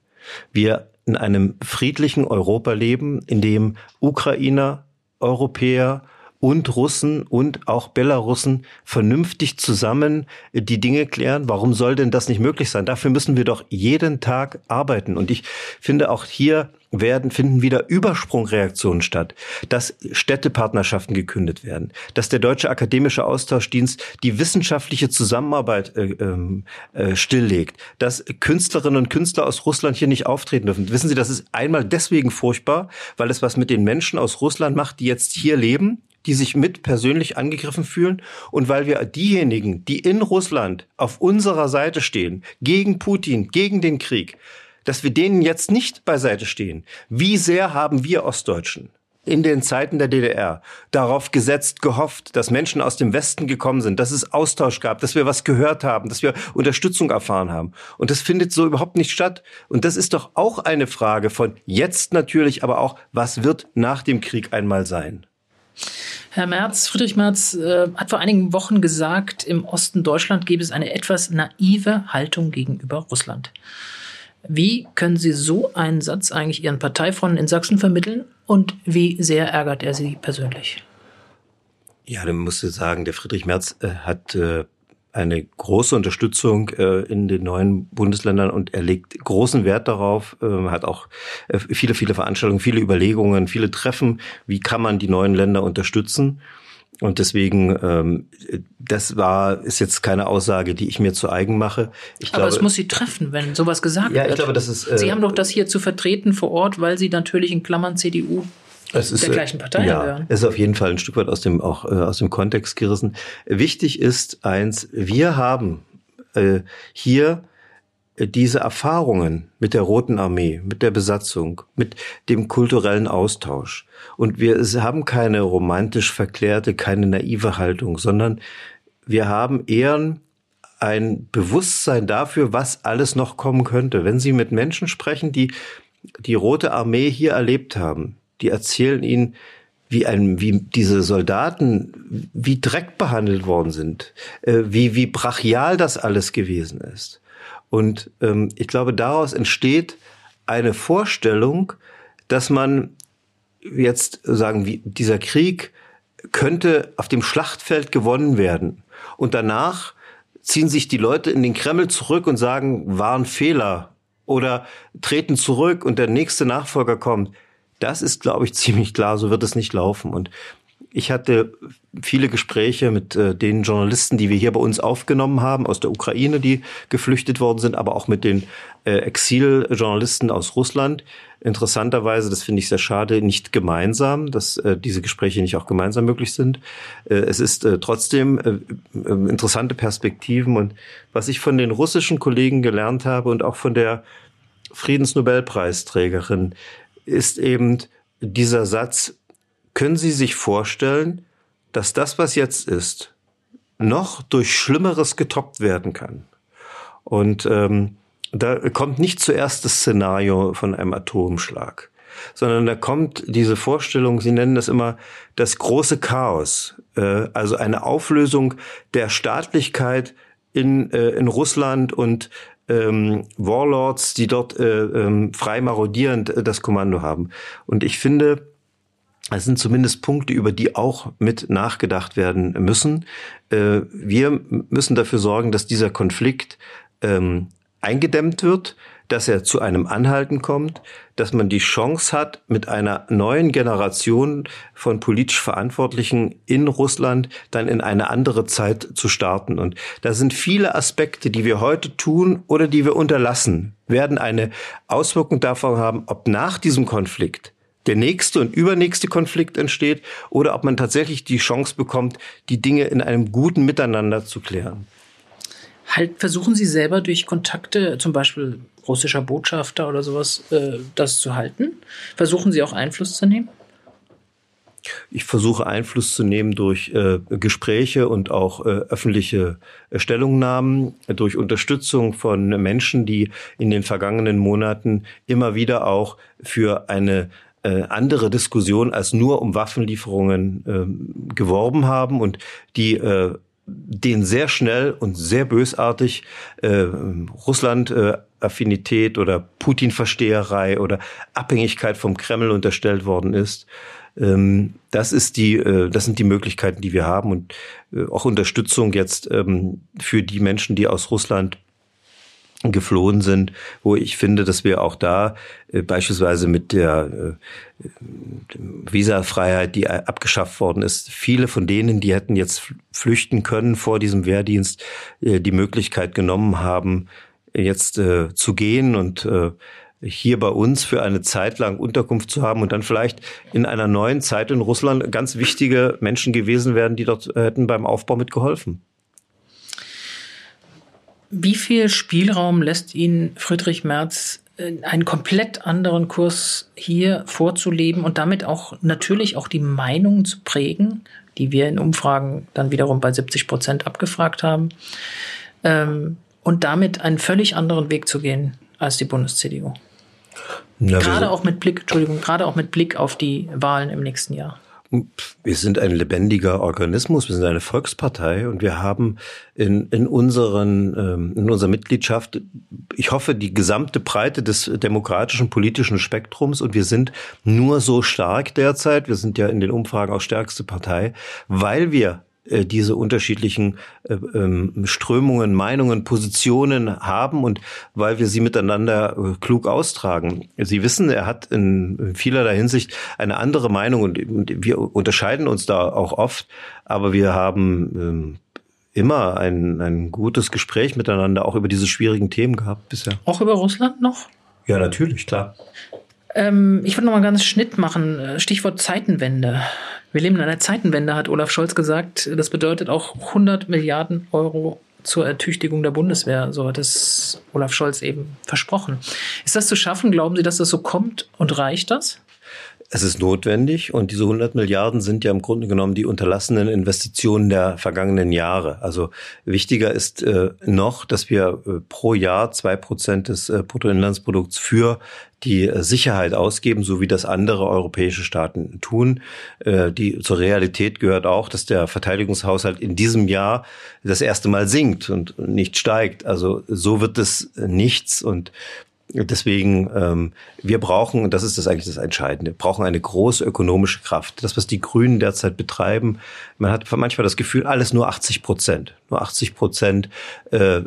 wir in einem friedlichen Europa leben, in dem Ukrainer, Europäer und Russen und auch Belarussen vernünftig zusammen die Dinge klären. Warum soll denn das nicht möglich sein? Dafür müssen wir doch jeden Tag arbeiten. Und ich finde auch hier werden, finden wieder Übersprungreaktionen statt, dass Städtepartnerschaften gekündet werden, dass der Deutsche Akademische Austauschdienst die wissenschaftliche Zusammenarbeit äh, ähm, äh, stilllegt, dass Künstlerinnen und Künstler aus Russland hier nicht auftreten dürfen. Wissen Sie, das ist einmal deswegen furchtbar, weil es was mit den Menschen aus Russland macht, die jetzt hier leben, die sich mit persönlich angegriffen fühlen und weil wir diejenigen, die in Russland auf unserer Seite stehen, gegen Putin, gegen den Krieg, dass wir denen jetzt nicht beiseite stehen. Wie sehr haben wir Ostdeutschen in den Zeiten der DDR darauf gesetzt, gehofft, dass Menschen aus dem Westen gekommen sind, dass es Austausch gab, dass wir was gehört haben, dass wir Unterstützung erfahren haben. Und das findet so überhaupt nicht statt. Und das ist doch auch eine Frage von jetzt natürlich, aber auch, was wird nach dem Krieg einmal sein? Herr Merz, Friedrich Merz äh, hat vor einigen Wochen gesagt, im Osten Deutschland gäbe es eine etwas naive Haltung gegenüber Russland. Wie können Sie so einen Satz eigentlich Ihren Parteifreunden in Sachsen vermitteln und wie sehr ärgert er Sie persönlich? Ja, dann musst du sagen, der Friedrich Merz äh, hat äh, eine große Unterstützung äh, in den neuen Bundesländern und er legt großen Wert darauf, äh, hat auch äh, viele, viele Veranstaltungen, viele Überlegungen, viele Treffen, wie kann man die neuen Länder unterstützen. Und deswegen, ähm, das war, ist jetzt keine Aussage, die ich mir zu eigen mache. Ich Aber glaube, es muss Sie treffen, wenn sowas gesagt ja, wird. Ich glaube, das ist, äh, Sie haben doch das hier zu vertreten vor Ort, weil Sie natürlich in Klammern CDU es ist, der gleichen Partei ja, gehören. Es ist auf jeden Fall ein Stück weit aus dem, auch äh, aus dem Kontext gerissen. Wichtig ist eins, wir haben äh, hier diese Erfahrungen mit der Roten Armee, mit der Besatzung, mit dem kulturellen Austausch. Und wir haben keine romantisch verklärte, keine naive Haltung, sondern wir haben eher ein Bewusstsein dafür, was alles noch kommen könnte. Wenn Sie mit Menschen sprechen, die die Rote Armee hier erlebt haben, die erzählen Ihnen, wie ein, wie diese Soldaten wie Dreck behandelt worden sind, äh, wie, wie brachial das alles gewesen ist. Und ähm, ich glaube, daraus entsteht eine Vorstellung, dass man jetzt sagen, wie dieser Krieg könnte auf dem Schlachtfeld gewonnen werden. Und danach ziehen sich die Leute in den Kreml zurück und sagen, war ein Fehler oder treten zurück und der nächste Nachfolger kommt. Das ist, glaube ich, ziemlich klar, so wird es nicht laufen. Und ich hatte viele Gespräche mit äh, den Journalisten, die wir hier bei uns aufgenommen haben, aus der Ukraine, die geflüchtet worden sind, aber auch mit den äh, Exiljournalisten aus Russland. Interessanterweise, das finde ich sehr schade, nicht gemeinsam, dass äh, diese Gespräche nicht auch gemeinsam möglich sind. Äh, es ist äh, trotzdem äh, äh, interessante Perspektiven und was ich von den russischen Kollegen gelernt habe und auch von der Friedensnobelpreisträgerin ist eben dieser Satz, können Sie sich vorstellen, dass das, was jetzt ist, noch durch Schlimmeres getoppt werden kann? Und ähm, da kommt nicht zuerst das Szenario von einem Atomschlag, sondern da kommt diese Vorstellung, Sie nennen das immer das große Chaos, äh, also eine Auflösung der Staatlichkeit in, äh, in Russland und ähm, Warlords, die dort äh, ähm, frei marodierend äh, das Kommando haben. Und ich finde, es sind zumindest Punkte, über die auch mit nachgedacht werden müssen. Äh, wir müssen dafür sorgen, dass dieser Konflikt ähm, eingedämmt wird, dass er zu einem Anhalten kommt, dass man die Chance hat, mit einer neuen Generation von politisch Verantwortlichen in Russland dann in eine andere Zeit zu starten. Und da sind viele Aspekte, die wir heute tun oder die wir unterlassen, werden eine Auswirkung davon haben, ob nach diesem Konflikt der nächste und übernächste Konflikt entsteht oder ob man tatsächlich die Chance bekommt, die Dinge in einem guten Miteinander zu klären. Halt, versuchen Sie selber durch Kontakte, zum Beispiel russischer Botschafter oder sowas, äh, das zu halten? Versuchen Sie auch Einfluss zu nehmen? Ich versuche Einfluss zu nehmen durch äh, Gespräche und auch äh, öffentliche äh, Stellungnahmen, durch Unterstützung von Menschen, die in den vergangenen Monaten immer wieder auch für eine äh, andere Diskussion als nur um Waffenlieferungen äh, geworben haben und die äh, den sehr schnell und sehr bösartig äh, Russland äh, Affinität oder Putin-Versteherei oder Abhängigkeit vom Kreml unterstellt worden ist. Ähm, das ist die, äh, das sind die Möglichkeiten, die wir haben und äh, auch Unterstützung jetzt ähm, für die Menschen, die aus Russland geflohen sind, wo ich finde, dass wir auch da äh, beispielsweise mit der äh, Visafreiheit, die abgeschafft worden ist, viele von denen, die hätten jetzt flüchten können vor diesem Wehrdienst, äh, die Möglichkeit genommen haben, jetzt äh, zu gehen und äh, hier bei uns für eine Zeit lang Unterkunft zu haben und dann vielleicht in einer neuen Zeit in Russland ganz wichtige Menschen gewesen wären, die dort hätten beim Aufbau mitgeholfen. Wie viel Spielraum lässt Ihnen Friedrich Merz einen komplett anderen Kurs hier vorzuleben und damit auch natürlich auch die Meinungen zu prägen, die wir in Umfragen dann wiederum bei 70 Prozent abgefragt haben, ähm, und damit einen völlig anderen Weg zu gehen als die Bundes-CDU? gerade auch mit Blick, Entschuldigung, gerade auch mit Blick auf die Wahlen im nächsten Jahr. Wir sind ein lebendiger Organismus, wir sind eine Volkspartei und wir haben in, in, unseren, ähm, in unserer Mitgliedschaft, ich hoffe, die gesamte Breite des demokratischen politischen Spektrums und wir sind nur so stark derzeit, wir sind ja in den Umfragen auch stärkste Partei, weil wir äh, diese unterschiedlichen äh, ähm, Strömungen, Meinungen, Positionen haben und weil wir sie miteinander äh, klug austragen. Sie wissen, er hat in vielerlei Hinsicht eine andere Meinung und wir unterscheiden uns da auch oft, aber wir haben ähm, immer ein, ein gutes Gespräch miteinander, auch über diese schwierigen Themen gehabt bisher. Auch über Russland noch? Ja, natürlich, klar. Ähm, ich würde noch mal ganz Schnitt machen. Stichwort Zeitenwende. Wir leben in einer Zeitenwende, hat Olaf Scholz gesagt. Das bedeutet auch 100 Milliarden Euro zur Ertüchtigung der Bundeswehr. So hat es Olaf Scholz eben versprochen. Ist das zu schaffen? Glauben Sie, dass das so kommt und reicht das? Es ist notwendig und diese 100 Milliarden sind ja im Grunde genommen die unterlassenen Investitionen der vergangenen Jahre. Also wichtiger ist äh, noch, dass wir äh, pro Jahr zwei Prozent des äh, Bruttoinlandsprodukts für die äh, Sicherheit ausgeben, so wie das andere europäische Staaten tun. Äh, die zur Realität gehört auch, dass der Verteidigungshaushalt in diesem Jahr das erste Mal sinkt und nicht steigt. Also so wird es nichts und Deswegen, ähm, wir brauchen, und das ist das eigentlich das Entscheidende, brauchen eine große ökonomische Kraft. Das, was die Grünen derzeit betreiben, man hat manchmal das Gefühl, alles nur 80 Prozent. Nur 80 Prozent äh,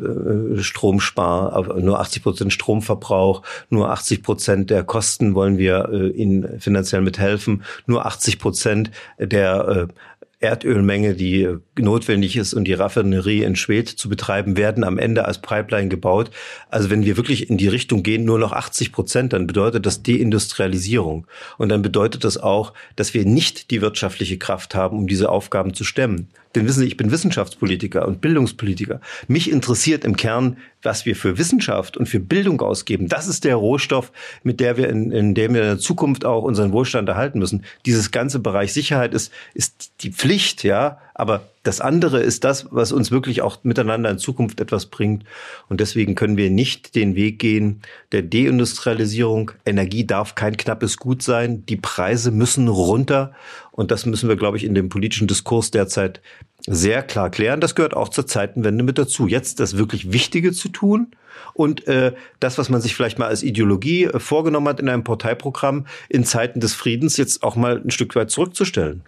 Stromspar, nur 80 Prozent Stromverbrauch, nur 80 Prozent der Kosten wollen wir äh, ihnen finanziell mithelfen, nur 80 Prozent der äh, Erdölmenge, die notwendig ist, um die Raffinerie in Schwedt zu betreiben, werden am Ende als Pipeline gebaut. Also wenn wir wirklich in die Richtung gehen, nur noch 80 Prozent, dann bedeutet das Deindustrialisierung. Und dann bedeutet das auch, dass wir nicht die wirtschaftliche Kraft haben, um diese Aufgaben zu stemmen. Denn wissen Sie, ich bin Wissenschaftspolitiker und Bildungspolitiker. Mich interessiert im Kern, was wir für Wissenschaft und für Bildung ausgeben. Das ist der Rohstoff, mit der wir in, in dem wir in der Zukunft auch unseren Wohlstand erhalten müssen. Dieses ganze Bereich Sicherheit ist, ist die Pflicht, ja. Aber das andere ist das, was uns wirklich auch miteinander in Zukunft etwas bringt. Und deswegen können wir nicht den Weg gehen der Deindustrialisierung. Energie darf kein knappes Gut sein. Die Preise müssen runter. Und das müssen wir, glaube ich, in dem politischen Diskurs derzeit sehr klar klären. Das gehört auch zur Zeitenwende mit dazu. Jetzt das wirklich Wichtige zu tun und äh, das, was man sich vielleicht mal als Ideologie äh, vorgenommen hat in einem Parteiprogramm, in Zeiten des Friedens jetzt auch mal ein Stück weit zurückzustellen.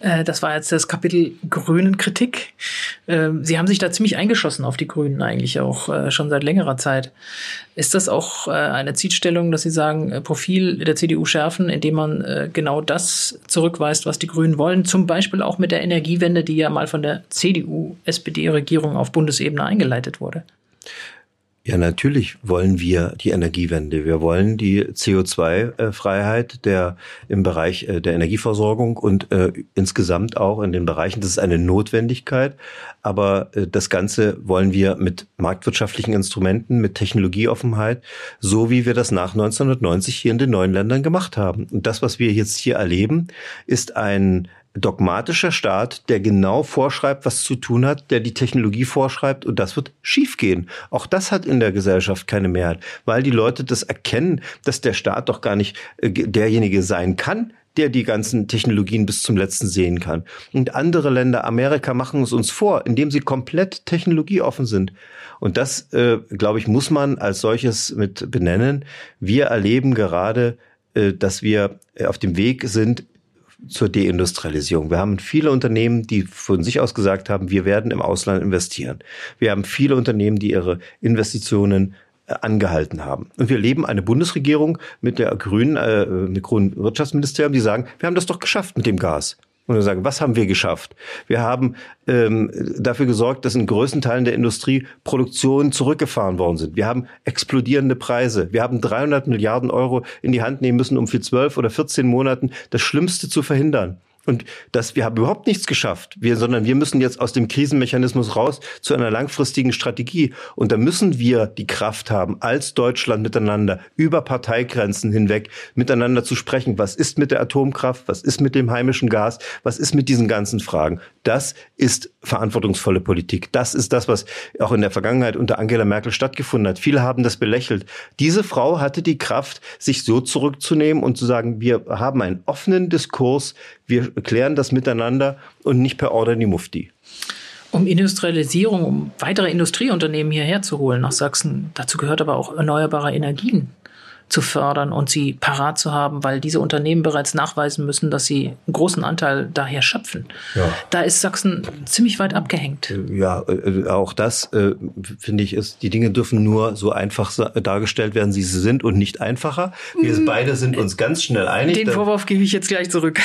Äh, das war jetzt das Kapitel Grünen Kritik. Ähm, Sie haben sich da ziemlich eingeschossen auf die Grünen eigentlich auch äh, schon seit längerer Zeit. Ist das auch äh, eine Zielstellung, dass Sie sagen, Profil der CDU schärfen, indem man genau das zurückweist, was die Grünen wollen? Zum Beispiel auch mit der Energiewende, die ja mal von der CDU-SPD-Regierung auf Bundesebene eingeleitet wurde. Ja, natürlich wollen wir die Energiewende. Wir wollen die CO2-Freiheit der im Bereich äh, der Energieversorgung und äh, insgesamt auch in den Bereichen. Das ist eine Notwendigkeit. Aber äh, das Ganze wollen wir mit marktwirtschaftlichen Instrumenten, mit Technologieoffenheit, so wie wir das nach 1990 hier in den neuen Ländern gemacht haben. Und das, was wir jetzt hier erleben, ist ein dogmatischer Staat, der genau vorschreibt, was zu tun hat, der die Technologie vorschreibt und das wird schiefgehen. Auch das hat in der Gesellschaft keine Mehrheit, weil die Leute das erkennen, dass der Staat doch gar nicht äh, derjenige sein kann, der die ganzen Technologien bis zum letzten sehen kann. Und andere Länder, Amerika, machen es uns vor, indem sie komplett technologieoffen sind. Und das, äh, glaube ich, muss man als solches mit benennen. Wir erleben gerade, äh, dass wir äh, auf dem Weg sind, zur Deindustrialisierung. Wir haben viele Unternehmen, die von sich aus gesagt haben, wir werden im Ausland investieren. Wir haben viele Unternehmen, die ihre Investitionen äh, angehalten haben. Und wir erleben eine Bundesregierung mit der grünen, äh, mit grünen Wirtschaftsministerium, die sagen, wir haben das doch geschafft mit dem Gas. Und wir sagen, was haben wir geschafft? Wir haben ähm, dafür gesorgt, dass in größten Teilen der Industrie Produktionen zurückgefahren worden sind. Wir haben explodierende Preise. Wir haben 300 Milliarden Euro in die Hand nehmen müssen, um für zwölf oder 14 Monaten das Schlimmste zu verhindern. Und dass wir haben überhaupt nichts geschafft, wir, sondern wir müssen jetzt aus dem Krisenmechanismus raus zu einer langfristigen Strategie. Und da müssen wir die Kraft haben, als Deutschland miteinander über Parteigrenzen hinweg miteinander zu sprechen. Was ist mit der Atomkraft? Was ist mit dem heimischen Gas? Was ist mit diesen ganzen Fragen? Das ist verantwortungsvolle Politik. Das ist das, was auch in der Vergangenheit unter Angela Merkel stattgefunden hat. Viele haben das belächelt. Diese Frau hatte die Kraft, sich so zurückzunehmen und zu sagen, wir haben einen offenen Diskurs, wir klären das miteinander und nicht per Order die Mufti. Um Industrialisierung, um weitere Industrieunternehmen hierher zu holen nach Sachsen, dazu gehört aber auch erneuerbare Energien zu fördern und sie parat zu haben, weil diese Unternehmen bereits nachweisen müssen, dass sie einen großen Anteil daher schöpfen. Ja. Da ist Sachsen ziemlich weit abgehängt. Ja, äh, auch das äh, finde ich ist, die Dinge dürfen nur so einfach dargestellt werden, wie sie sind und nicht einfacher. Wir hm. beide sind uns ganz schnell einig. Den Vorwurf gebe ich jetzt gleich zurück.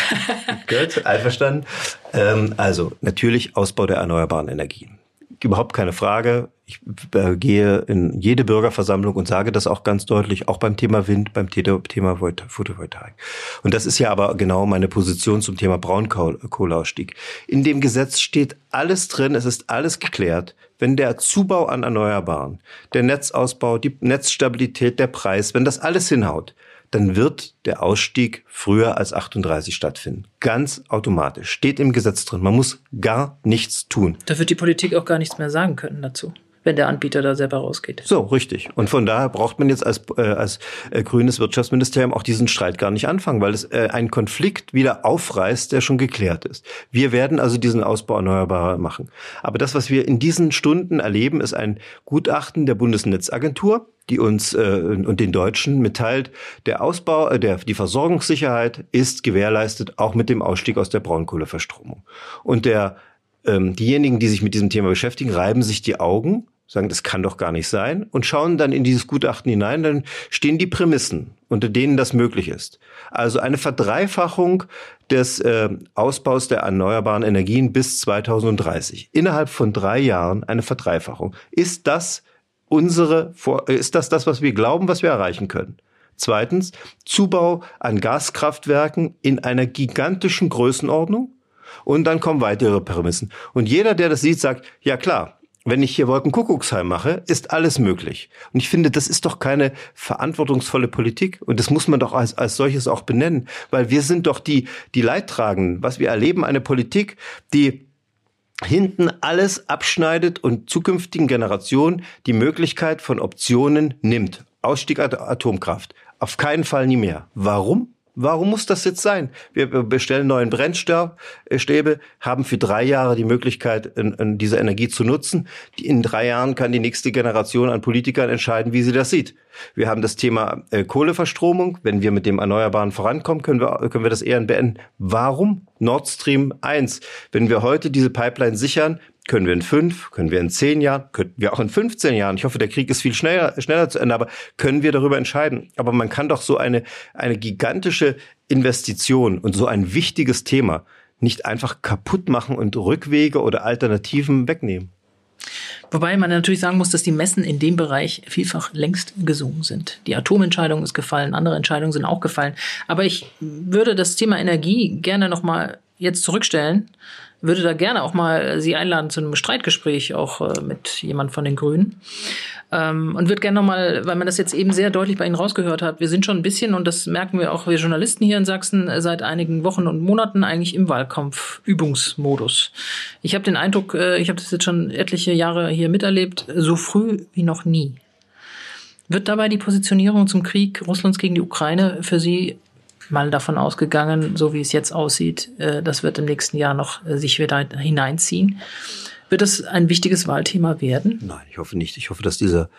Gut, einverstanden. Ähm, also natürlich Ausbau der erneuerbaren Energien überhaupt keine Frage. Ich äh, gehe in jede Bürgerversammlung und sage das auch ganz deutlich, auch beim Thema Wind, beim Thema Photovoltaik. Und das ist ja aber genau meine Position zum Thema Braunkohleausstieg. In dem Gesetz steht alles drin, es ist alles geklärt. Wenn der Zubau an Erneuerbaren, der Netzausbau, die Netzstabilität, der Preis, wenn das alles hinhaut, dann wird der Ausstieg früher als 38 stattfinden. Ganz automatisch. Steht im Gesetz drin. Man muss gar nichts tun. Da wird die Politik auch gar nichts mehr sagen können dazu wenn der Anbieter da selber rausgeht. So, richtig. Und von daher braucht man jetzt als, äh, als äh, grünes Wirtschaftsministerium auch diesen Streit gar nicht anfangen, weil es äh, einen Konflikt wieder aufreißt, der schon geklärt ist. Wir werden also diesen Ausbau erneuerbarer machen. Aber das, was wir in diesen Stunden erleben, ist ein Gutachten der Bundesnetzagentur, die uns äh, und den Deutschen mitteilt, der Ausbau, äh, der, die Versorgungssicherheit ist gewährleistet, auch mit dem Ausstieg aus der Braunkohleverstromung. Und der, ähm, diejenigen, die sich mit diesem Thema beschäftigen, reiben sich die Augen, sagen, das kann doch gar nicht sein und schauen dann in dieses Gutachten hinein, dann stehen die Prämissen, unter denen das möglich ist. Also eine Verdreifachung des äh, Ausbaus der erneuerbaren Energien bis 2030. Innerhalb von drei Jahren eine Verdreifachung. Ist das unsere, ist das das, was wir glauben, was wir erreichen können? Zweitens, Zubau an Gaskraftwerken in einer gigantischen Größenordnung. Und dann kommen weitere Prämissen. Und jeder, der das sieht, sagt, ja klar, wenn ich hier Wolkenkuckucksheim mache, ist alles möglich. Und ich finde, das ist doch keine verantwortungsvolle Politik. Und das muss man doch als, als solches auch benennen. Weil wir sind doch die, die Leidtragenden. Was wir erleben, eine Politik, die hinten alles abschneidet und zukünftigen Generationen die Möglichkeit von Optionen nimmt. Ausstieg Atomkraft. Auf keinen Fall nie mehr. Warum? Warum muss das jetzt sein? Wir bestellen neuen Brennstäbe, haben für drei Jahre die Möglichkeit, diese Energie zu nutzen. In drei Jahren kann die nächste Generation an Politikern entscheiden, wie sie das sieht. Wir haben das Thema äh, Kohleverstromung. Wenn wir mit dem Erneuerbaren vorankommen, können wir, können wir das eher beenden. Warum Nord Stream 1? Wenn wir heute diese Pipeline sichern, können wir in fünf, können wir in zehn Jahren, könnten wir auch in 15 Jahren. Ich hoffe, der Krieg ist viel schneller, schneller zu Ende, aber können wir darüber entscheiden. Aber man kann doch so eine, eine gigantische Investition und so ein wichtiges Thema nicht einfach kaputt machen und Rückwege oder Alternativen wegnehmen. Wobei man natürlich sagen muss, dass die Messen in dem Bereich vielfach längst gesungen sind. Die Atomentscheidung ist gefallen, andere Entscheidungen sind auch gefallen. Aber ich würde das Thema Energie gerne nochmal jetzt zurückstellen würde da gerne auch mal Sie einladen zu einem Streitgespräch, auch äh, mit jemand von den Grünen. Ähm, und würde gerne nochmal, weil man das jetzt eben sehr deutlich bei Ihnen rausgehört hat, wir sind schon ein bisschen, und das merken wir auch wir Journalisten hier in Sachsen, äh, seit einigen Wochen und Monaten eigentlich im Wahlkampf-Übungsmodus. Ich habe den Eindruck, äh, ich habe das jetzt schon etliche Jahre hier miterlebt, so früh wie noch nie. Wird dabei die Positionierung zum Krieg Russlands gegen die Ukraine für Sie mal davon ausgegangen, so wie es jetzt aussieht, äh, das wird im nächsten Jahr noch äh, sich wieder hineinziehen. Wird das ein wichtiges Wahlthema werden? Nein, ich hoffe nicht. Ich hoffe, dass dieser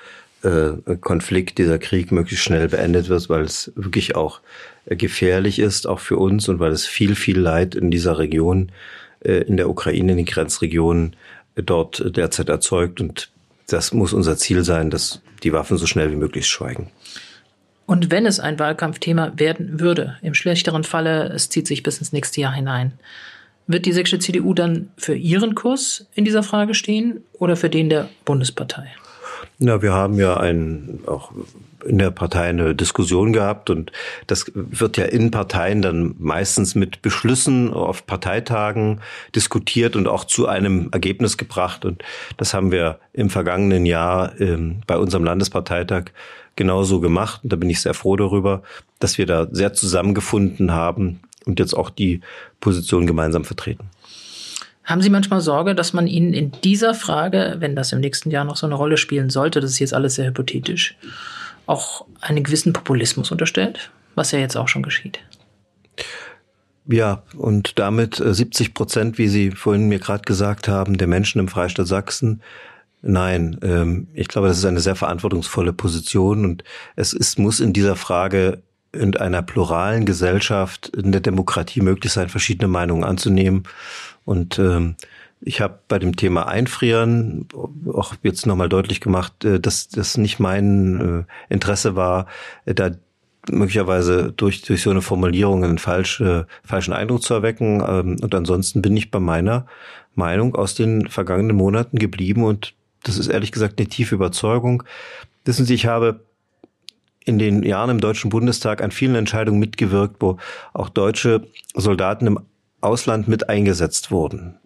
äh, Konflikt, dieser Krieg möglichst schnell beendet wird, weil es wirklich auch gefährlich ist, auch für uns und weil es viel, viel Leid in dieser Region, in der Ukraine, in den Grenzregionen dort derzeit erzeugt. Und das muss unser Ziel sein, dass die Waffen so schnell wie möglich schweigen. Und wenn es ein Wahlkampfthema werden würde, im schlechteren Falle, es zieht sich bis ins nächste Jahr hinein, wird die sächsische CDU dann für ihren Kurs in dieser Frage stehen oder für den der Bundespartei? Na, wir haben ja ein, auch in der Partei eine Diskussion gehabt und das wird ja in Parteien dann meistens mit Beschlüssen auf Parteitagen diskutiert und auch zu einem Ergebnis gebracht. Und das haben wir im vergangenen Jahr ähm, bei unserem Landesparteitag genauso gemacht. Und da bin ich sehr froh darüber, dass wir da sehr zusammengefunden haben und jetzt auch die Position gemeinsam vertreten. Haben Sie manchmal Sorge, dass man Ihnen in dieser Frage, wenn das im nächsten Jahr noch so eine Rolle spielen sollte, das ist jetzt alles sehr hypothetisch, auch einen gewissen Populismus unterstellt, was ja jetzt auch schon geschieht? Ja, und damit 70 äh, Prozent, wie Sie vorhin mir gerade gesagt haben, der Menschen im Freistaat Sachsen Nein, ähm, ich glaube, das ist eine sehr verantwortungsvolle Position und es ist, muss in dieser Frage in einer pluralen Gesellschaft, in der Demokratie möglich sein, verschiedene Meinungen anzunehmen. Und ähm, ich habe bei dem Thema Einfrieren auch jetzt nochmal deutlich gemacht, äh, dass das nicht mein äh, Interesse war, äh, da möglicherweise durch, durch so eine Formulierung einen falsche, falschen Eindruck zu erwecken. Ähm, und ansonsten bin ich bei meiner Meinung aus den vergangenen Monaten geblieben und das ist ehrlich gesagt eine tiefe Überzeugung. Wissen Sie, ich habe in den Jahren im Deutschen Bundestag an vielen Entscheidungen mitgewirkt, wo auch deutsche Soldaten im Ausland mit eingesetzt wurden.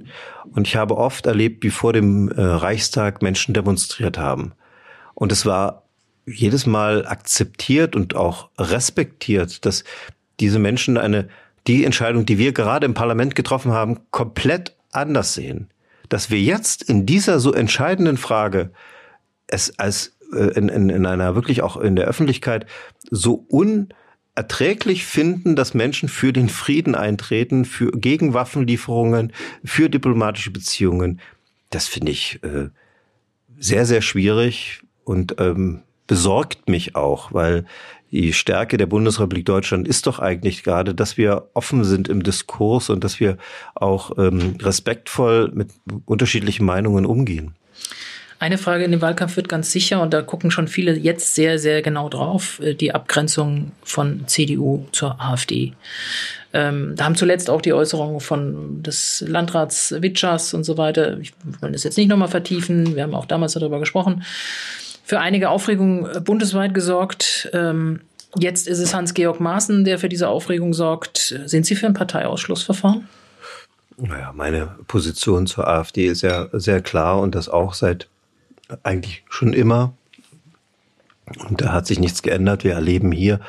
Und ich habe oft erlebt, wie vor dem äh, Reichstag Menschen demonstriert haben. Und es war jedes Mal akzeptiert und auch respektiert, dass diese Menschen eine, die Entscheidung, die wir gerade im Parlament getroffen haben, komplett anders sehen dass wir jetzt in dieser so entscheidenden Frage es als äh, in, in, in einer wirklich auch in der Öffentlichkeit so unerträglich finden, dass Menschen für den Frieden eintreten, für gegen Waffenlieferungen, für diplomatische Beziehungen. Das finde ich äh, sehr, sehr schwierig und ähm, besorgt mich auch, weil die Stärke der Bundesrepublik Deutschland ist doch eigentlich gerade, dass wir offen sind im Diskurs und dass wir auch ähm, respektvoll mit unterschiedlichen Meinungen umgehen. Eine Frage in dem Wahlkampf wird ganz sicher, und da gucken schon viele jetzt sehr, sehr genau drauf, äh, die Abgrenzung von CDU zur AfD. Ähm, da haben zuletzt auch die Äußerungen von des Landrats Witschers und so weiter. Ich will das jetzt nicht nochmal vertiefen. Wir haben auch damals darüber gesprochen für einige Aufregung äh, bundesweit gesorgt. Ähm, jetzt ist es Hans-Georg Maaßen, der für diese Aufregung sorgt. Sind Sie für ein Parteiausschlussverfahren? Naja, meine Position zur AfD ist ja sehr klar und das auch seit eigentlich schon immer. Und da hat sich nichts geändert. Wir erleben hier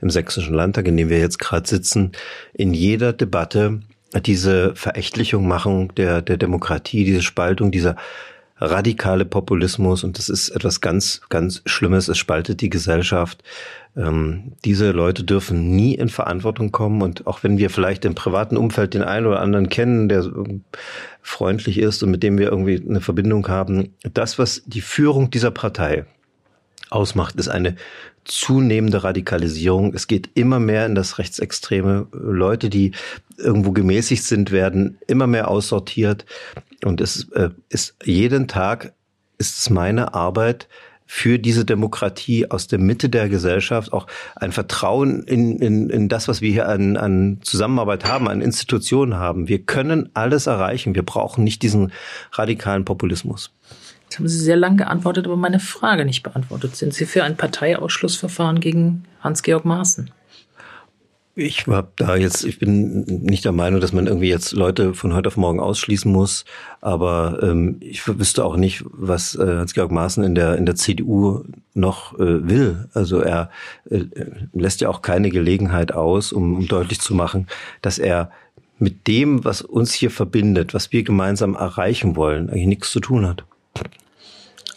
im Sächsischen Landtag, in dem wir jetzt gerade sitzen, in jeder Debatte diese Verächtlichung machen der, der Demokratie, diese Spaltung, dieser radikale Populismus und das ist etwas ganz, ganz Schlimmes. Es spaltet die Gesellschaft. Ähm, diese Leute dürfen nie in Verantwortung kommen und auch wenn wir vielleicht im privaten Umfeld den einen oder anderen kennen, der freundlich ist und mit dem wir irgendwie eine Verbindung haben, das, was die Führung dieser Partei ausmacht, ist eine zunehmende Radikalisierung. Es geht immer mehr in das Rechtsextreme. Leute, die irgendwo gemäßigt sind, werden immer mehr aussortiert. Und es äh, ist jeden Tag ist es meine Arbeit, für diese Demokratie aus der Mitte der Gesellschaft auch ein Vertrauen in, in, in das, was wir hier an, an Zusammenarbeit haben, an Institutionen haben. Wir können alles erreichen. Wir brauchen nicht diesen radikalen Populismus. Jetzt haben Sie sehr lang geantwortet, aber meine Frage nicht beantwortet. Sind Sie für ein Parteiausschlussverfahren gegen Hans-Georg Maaßen? Ich habe da jetzt, ich bin nicht der Meinung, dass man irgendwie jetzt Leute von heute auf morgen ausschließen muss, aber ähm, ich wüsste auch nicht, was äh, Hans-Georg Maaßen in der in der CDU noch äh, will. Also er äh, lässt ja auch keine Gelegenheit aus, um, um deutlich zu machen, dass er mit dem, was uns hier verbindet, was wir gemeinsam erreichen wollen, eigentlich nichts zu tun hat.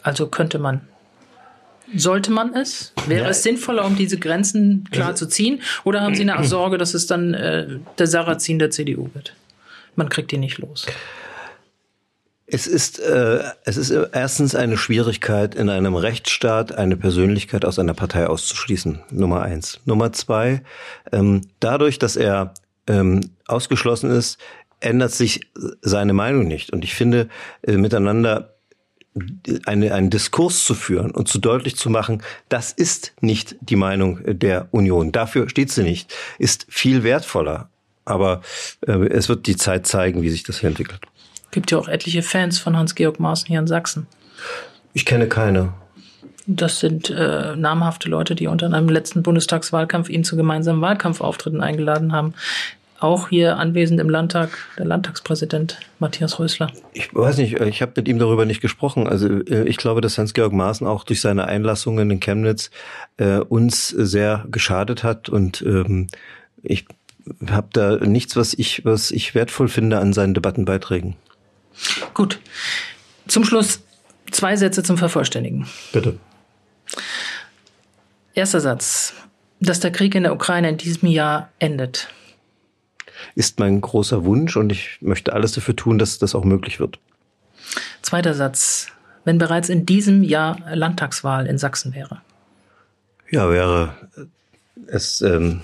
Also könnte man sollte man es? Wäre ja. es sinnvoller, um diese Grenzen klar zu ziehen? Oder haben Sie eine Sorge, dass es dann äh, der Sarrazin der CDU wird? Man kriegt ihn nicht los. Es ist, äh, es ist erstens eine Schwierigkeit, in einem Rechtsstaat eine Persönlichkeit aus einer Partei auszuschließen. Nummer eins. Nummer zwei, ähm, dadurch, dass er ähm, ausgeschlossen ist, ändert sich seine Meinung nicht. Und ich finde, äh, miteinander eine, einen Diskurs zu führen und zu deutlich zu machen, das ist nicht die Meinung der Union. Dafür steht sie nicht. Ist viel wertvoller. Aber äh, es wird die Zeit zeigen, wie sich das hier entwickelt. Gibt ja auch etliche Fans von Hans-Georg Maaßen hier in Sachsen. Ich kenne keine. Das sind äh, namhafte Leute, die unter einem letzten Bundestagswahlkampf ihn zu gemeinsamen Wahlkampfauftritten eingeladen haben auch hier anwesend im Landtag, der Landtagspräsident Matthias Rösler. Ich weiß nicht, ich habe mit ihm darüber nicht gesprochen. Also äh, ich glaube, dass Hans-Georg Maaßen auch durch seine Einlassungen in Chemnitz äh, uns sehr geschadet hat und ähm, ich habe da nichts, was ich, was ich wertvoll finde an seinen Debattenbeiträgen. Gut. Zum Schluss zwei Sätze zum Vervollständigen. Bitte. Erster Satz. Dass der Krieg in der Ukraine in diesem Jahr endet ist mein großer Wunsch und ich möchte alles dafür tun, dass das auch möglich wird. Zweiter Satz. Wenn bereits in diesem Jahr Landtagswahl in Sachsen wäre. Ja, wäre es ähm,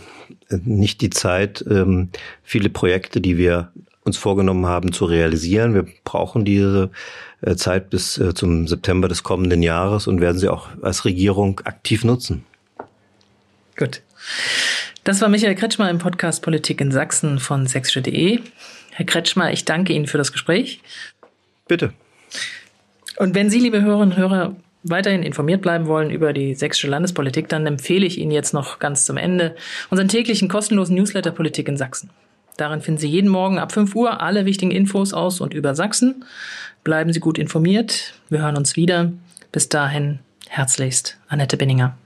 nicht die Zeit, ähm, viele Projekte, die wir uns vorgenommen haben, zu realisieren. Wir brauchen diese äh, Zeit bis äh, zum September des kommenden Jahres und werden sie auch als Regierung aktiv nutzen. Gut. Das war Michael Kretschmer im Podcast Politik in Sachsen von sächsische.de. Herr Kretschmer, ich danke Ihnen für das Gespräch. Bitte. Und wenn Sie, liebe Hörerinnen und Hörer, weiterhin informiert bleiben wollen über die sächsische Landespolitik, dann empfehle ich Ihnen jetzt noch ganz zum Ende unseren täglichen kostenlosen Newsletter Politik in Sachsen. Darin finden Sie jeden Morgen ab 5 Uhr alle wichtigen Infos aus und über Sachsen. Bleiben Sie gut informiert. Wir hören uns wieder. Bis dahin herzlichst Annette Binninger.